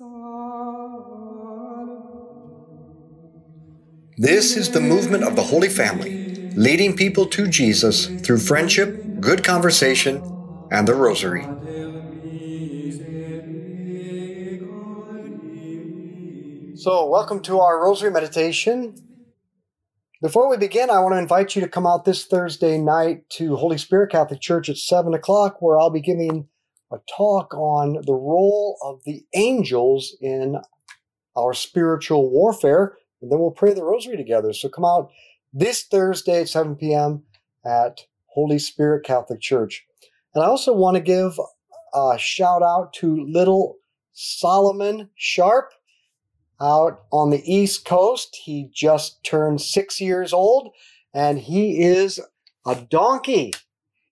This is the movement of the Holy Family, leading people to Jesus through friendship, good conversation, and the Rosary. So, welcome to our Rosary meditation. Before we begin, I want to invite you to come out this Thursday night to Holy Spirit Catholic Church at 7 o'clock, where I'll be giving a talk on the role of the angels in our spiritual warfare and then we'll pray the rosary together. So come out this Thursday at 7 p.m. at Holy Spirit Catholic Church. And I also want to give a shout out to little Solomon Sharp out on the East Coast. He just turned six years old and he is a donkey.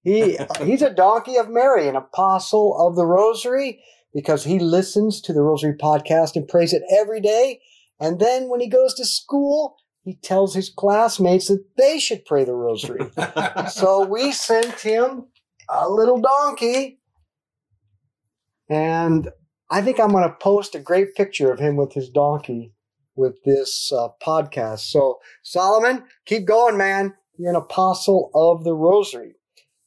He, he's a donkey of Mary, an apostle of the Rosary, because he listens to the Rosary podcast and prays it every day. And then when he goes to school, he tells his classmates that they should pray the rosary. so we sent him a little donkey. And I think I'm going to post a great picture of him with his donkey with this uh, podcast. So, Solomon, keep going, man. You're an apostle of the rosary.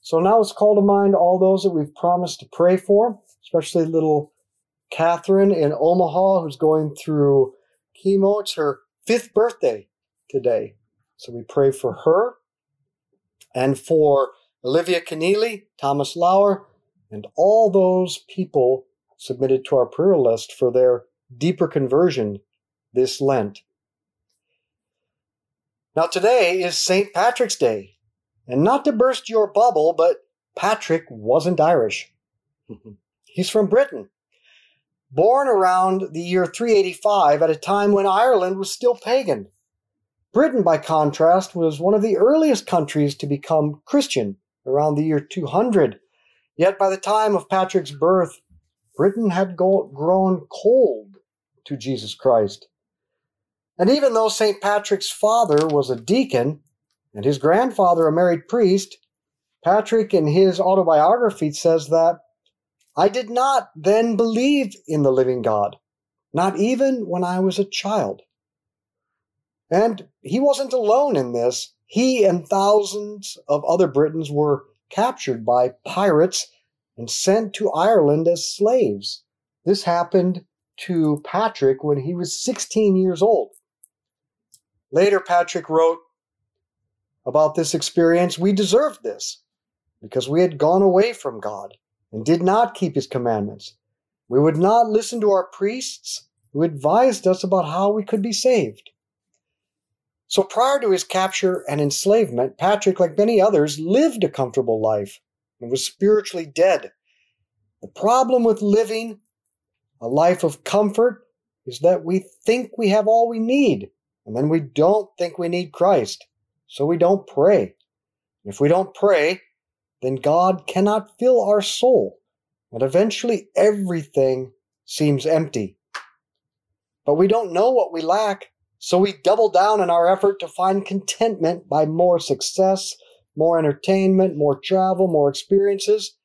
So now let's call to mind all those that we've promised to pray for, especially little Catherine in Omaha, who's going through chemo. It's her fifth birthday today. So we pray for her and for Olivia Keneally, Thomas Lauer, and all those people submitted to our prayer list for their deeper conversion this Lent. Now, today is St. Patrick's Day. And not to burst your bubble, but Patrick wasn't Irish. He's from Britain born around the year 385 at a time when Ireland was still pagan. Britain, by contrast, was one of the earliest countries to become Christian around the year 200. Yet by the time of Patrick's birth, Britain had go- grown cold to Jesus Christ. And even though St. Patrick's father was a deacon and his grandfather a married priest, Patrick in his autobiography says that I did not then believe in the living God, not even when I was a child. And he wasn't alone in this. He and thousands of other Britons were captured by pirates and sent to Ireland as slaves. This happened to Patrick when he was 16 years old. Later, Patrick wrote about this experience We deserved this because we had gone away from God and did not keep his commandments. We would not listen to our priests who advised us about how we could be saved. So prior to his capture and enslavement, Patrick, like many others, lived a comfortable life and was spiritually dead. The problem with living a life of comfort is that we think we have all we need, and then we don't think we need Christ, so we don't pray. If we don't pray, then God cannot fill our soul, and eventually everything seems empty. But we don't know what we lack, so we double down in our effort to find contentment by more success, more entertainment, more travel, more experiences.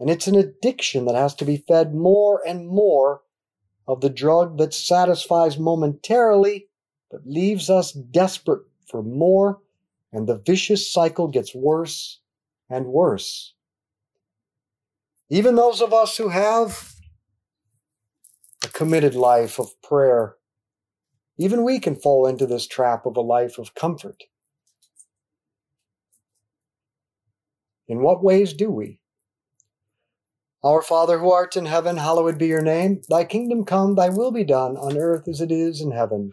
And it's an addiction that has to be fed more and more of the drug that satisfies momentarily but leaves us desperate for more, and the vicious cycle gets worse and worse. Even those of us who have a committed life of prayer, even we can fall into this trap of a life of comfort. In what ways do we? Our Father who art in heaven, hallowed be your name. Thy kingdom come, thy will be done, on earth as it is in heaven.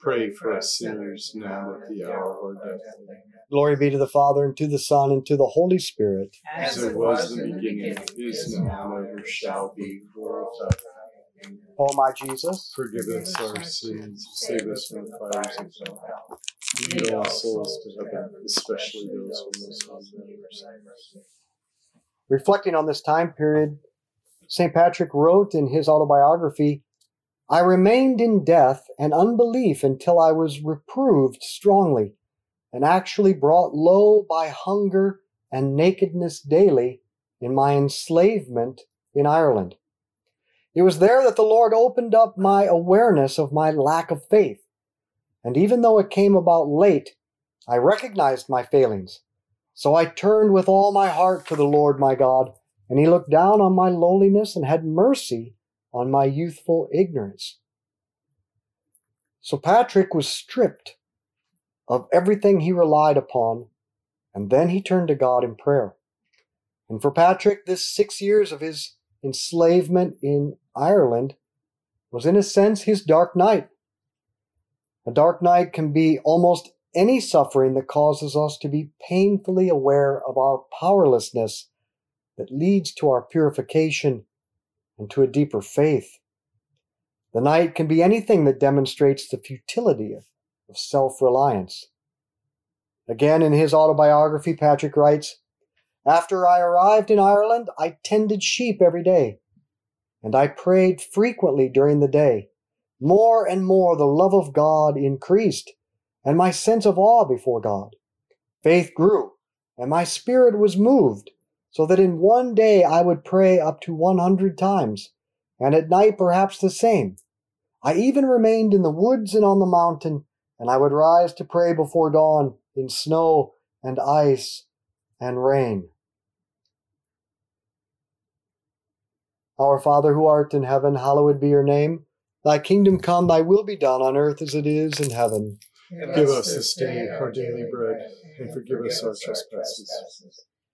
pray for us sinners, now and at the hour of our death. Amen. Glory be to the Father, and to the Son, and to the Holy Spirit. As it was in the beginning, is now, and ever shall be, world without end. O my Jesus, Forgive us our sins, save us from the fires of hell. Lead all souls to heaven, especially those who most need mercy. reflecting on this time period, St. Patrick wrote in his autobiography I remained in death and unbelief until I was reproved strongly and actually brought low by hunger and nakedness daily in my enslavement in Ireland. It was there that the Lord opened up my awareness of my lack of faith. And even though it came about late, I recognized my failings. So I turned with all my heart to the Lord my God, and he looked down on my lowliness and had mercy on my youthful ignorance. So Patrick was stripped of everything he relied upon, and then he turned to God in prayer. And for Patrick, this six years of his enslavement in Ireland was, in a sense, his dark night. A dark night can be almost any suffering that causes us to be painfully aware of our powerlessness that leads to our purification and to a deeper faith. The night can be anything that demonstrates the futility of, of self reliance. Again, in his autobiography, Patrick writes After I arrived in Ireland, I tended sheep every day, and I prayed frequently during the day. More and more the love of God increased, and my sense of awe before God. Faith grew, and my spirit was moved, so that in one day I would pray up to 100 times, and at night perhaps the same. I even remained in the woods and on the mountain, and I would rise to pray before dawn in snow and ice and rain. Our Father who art in heaven, hallowed be your name. Thy kingdom come, thy will be done on earth as it is in heaven. Give us this day our daily bread, and forgive us our trespasses,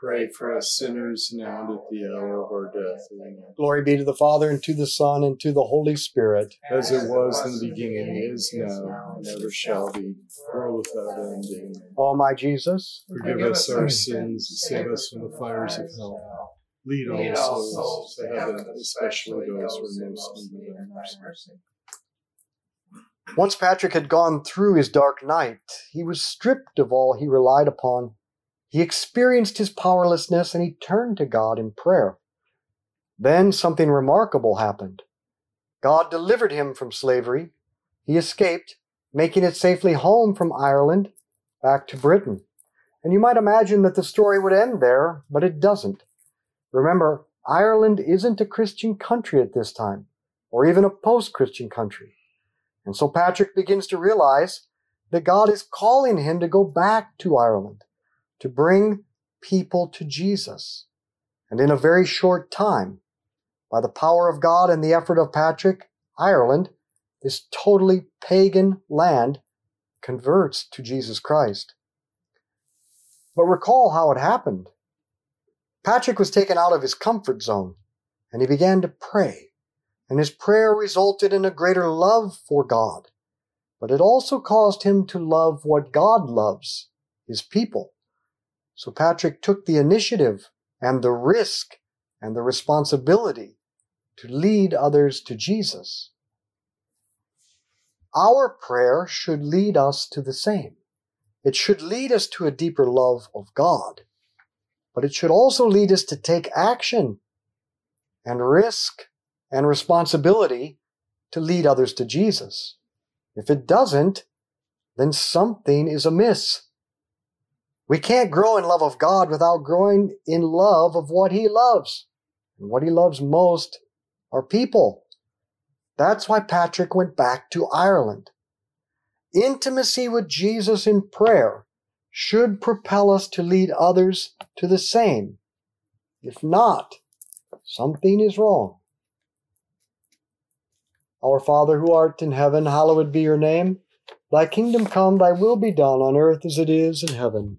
pray for us sinners now and at the hour of our death. Amen. Glory be to the Father, and to the Son, and to the Holy Spirit. As it was in the beginning, is now, and ever shall be, world without end. Amen. O my Jesus, Forgive us our sins, save us from the fires of hell. Lead all souls to heaven, especially those who are most in need of mercy. once Patrick had gone through his dark night, he was stripped of all he relied upon. He experienced his powerlessness and he turned to God in prayer. Then something remarkable happened. God delivered him from slavery. He escaped, making it safely home from Ireland back to Britain. And you might imagine that the story would end there, but it doesn't. Remember, Ireland isn't a Christian country at this time, or even a post Christian country. And so Patrick begins to realize that God is calling him to go back to Ireland, to bring people to Jesus. And in a very short time, by the power of God and the effort of Patrick, Ireland, this totally pagan land, converts to Jesus Christ. But recall how it happened. Patrick was taken out of his comfort zone and he began to pray. And his prayer resulted in a greater love for God. But it also caused him to love what God loves, his people. So Patrick took the initiative and the risk and the responsibility to lead others to Jesus. Our prayer should lead us to the same. It should lead us to a deeper love of God, but it should also lead us to take action and risk and responsibility to lead others to Jesus. If it doesn't, then something is amiss. We can't grow in love of God without growing in love of what He loves. And what He loves most are people. That's why Patrick went back to Ireland. Intimacy with Jesus in prayer should propel us to lead others to the same. If not, something is wrong. Our Father who art in heaven, hallowed be your name. Thy kingdom come, thy will be done on earth as it is in heaven.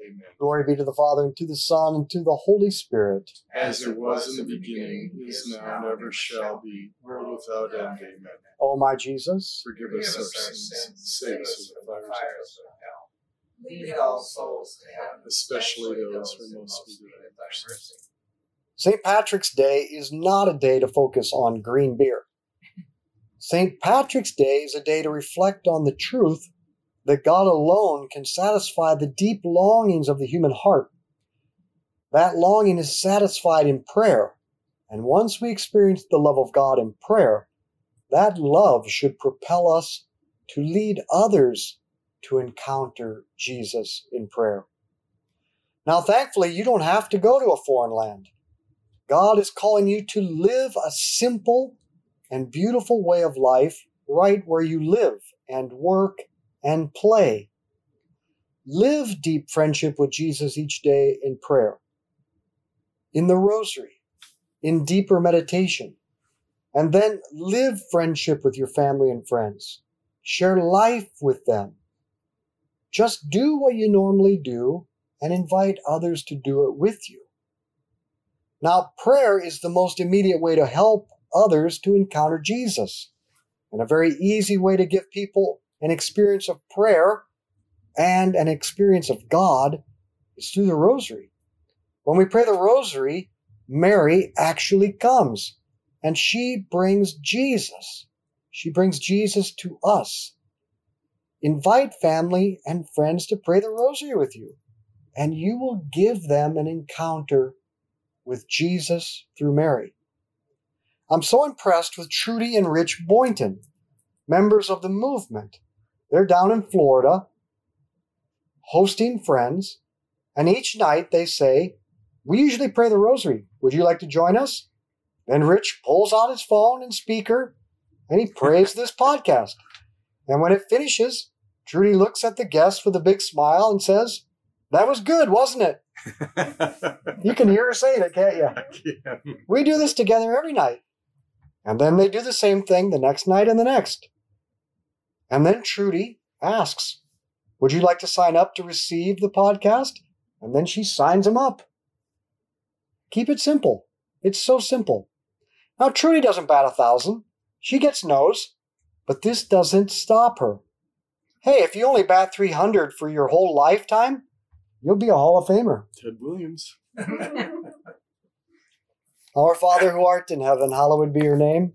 Amen. Glory be to the Father, and to the Son, and to the Holy Spirit. As it was in the beginning, is now, and ever shall be, world without end. Amen. O my Jesus, Forgive us our sins, save us from the fires of hell, Lead all souls to heaven, especially those who are most needed of thy mercy. mercy. St. Patrick's Day is not a day to focus on green beer. St. Patrick's Day is a day to reflect on the truth that God alone can satisfy the deep longings of the human heart. That longing is satisfied in prayer, and once we experience the love of God in prayer, that love should propel us to lead others to encounter Jesus in prayer. Now, thankfully, you don't have to go to a foreign land. God is calling you to live a simple and beautiful way of life right where you live and work and play. Live deep friendship with Jesus each day in prayer, in the rosary, in deeper meditation, and then live friendship with your family and friends. Share life with them. Just do what you normally do and invite others to do it with you. Now, prayer is the most immediate way to help others to encounter Jesus. And a very easy way to give people an experience of prayer and an experience of God is through the rosary. When we pray the rosary, Mary actually comes and she brings Jesus. She brings Jesus to us. Invite family and friends to pray the rosary with you, and you will give them an encounter with Jesus through Mary. I'm so impressed with Trudy and Rich Boynton, members of the movement. They're down in Florida hosting friends, and each night they say, We usually pray the rosary. Would you like to join us? Then Rich pulls out his phone and speaker and he prays this podcast. And when it finishes, Trudy looks at the guests with a big smile and says, That was good, wasn't it? You can hear her saying it, can't you? Yeah. We do this together every night. And then they do the same thing the next night and the next. And then Trudy asks, Would you like to sign up to receive the podcast? And then she signs him up. Keep it simple. It's so simple. Now, Trudy doesn't bat a thousand. She gets no's, but this doesn't stop her. Hey, if you only bat 300 for your whole lifetime, you'll be a Hall of Famer. Ted Williams. Our Father who art in heaven, hallowed be your name.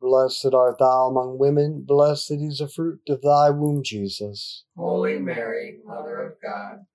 Blessed art thou among women. Blessed is the fruit of thy womb, Jesus. Holy Mary, Mother of God,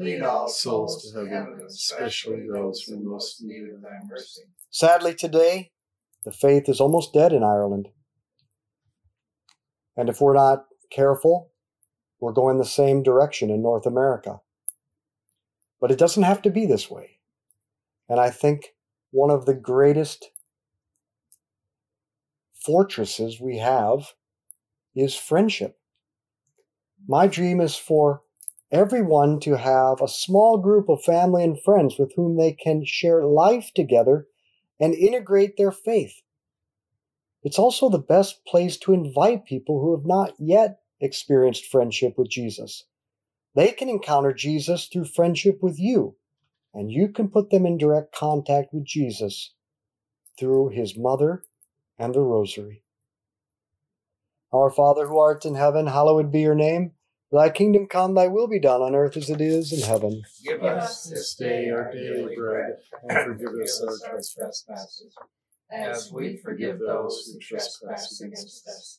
Lead all Souls to heaven, especially those who most need of thy mercy. sadly today, the faith is almost dead in Ireland. And if we're not careful, we're going the same direction in North America. But it doesn't have to be this way. And I think one of the greatest fortresses we have is friendship. My dream is for everyone to have a small group of family and friends with whom they can share life together and integrate their faith. It's also the best place to invite people who have not yet experienced friendship with Jesus. They can encounter Jesus through friendship with you, and you can put them in direct contact with Jesus through his mother and the rosary. Our Father who art in heaven, hallowed be your name. Thy kingdom come, thy will be done on earth as it is in heaven. Give us This day our daily bread, and forgive us our trespasses, as we forgive those who trespass against us.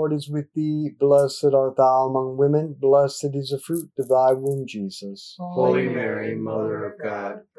is with thee. Blessed art thou among women. Blessed is the fruit of thy womb, Jesus. Holy Mary, Mother of God,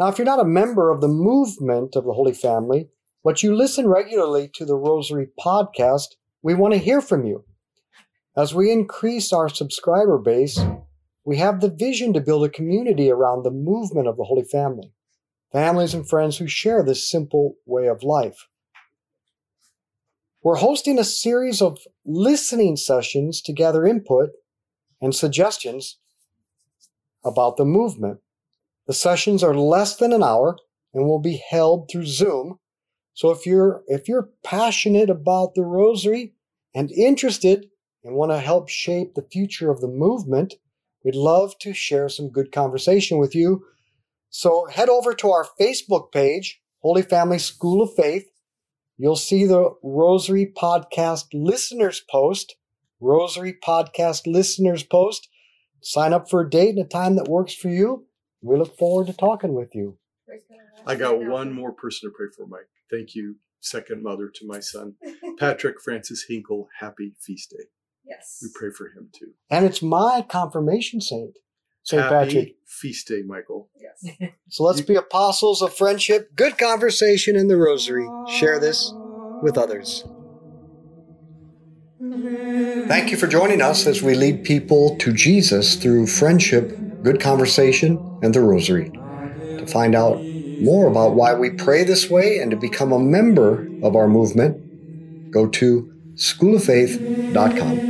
Now, if you're not a member of the movement of the Holy Family, but you listen regularly to the Rosary podcast, we want to hear from you. As we increase our subscriber base, we have the vision to build a community around the movement of the Holy Family, families and friends who share this simple way of life. We're hosting a series of listening sessions to gather input and suggestions about the movement. The sessions are less than an hour and will be held through Zoom. So if you're if you're passionate about the rosary and interested and want to help shape the future of the movement, we'd love to share some good conversation with you. So head over to our Facebook page, Holy Family School of Faith. You'll see the Rosary Podcast listeners post, Rosary Podcast listeners post. Sign up for a date and a time that works for you. We look forward to talking with you. I got one more person to pray for, Mike. Thank you, second mother to my son, Patrick Francis Hinkle. Happy feast day. Yes. We pray for him too. And it's my confirmation saint, St. Patrick. feast day, Michael. Yes. So let's be apostles of friendship, good conversation in the rosary. Share this with others. Thank you for joining us as we lead people to Jesus through friendship, good conversation, and the rosary. To find out more about why we pray this way and to become a member of our movement, go to schooloffaith.com.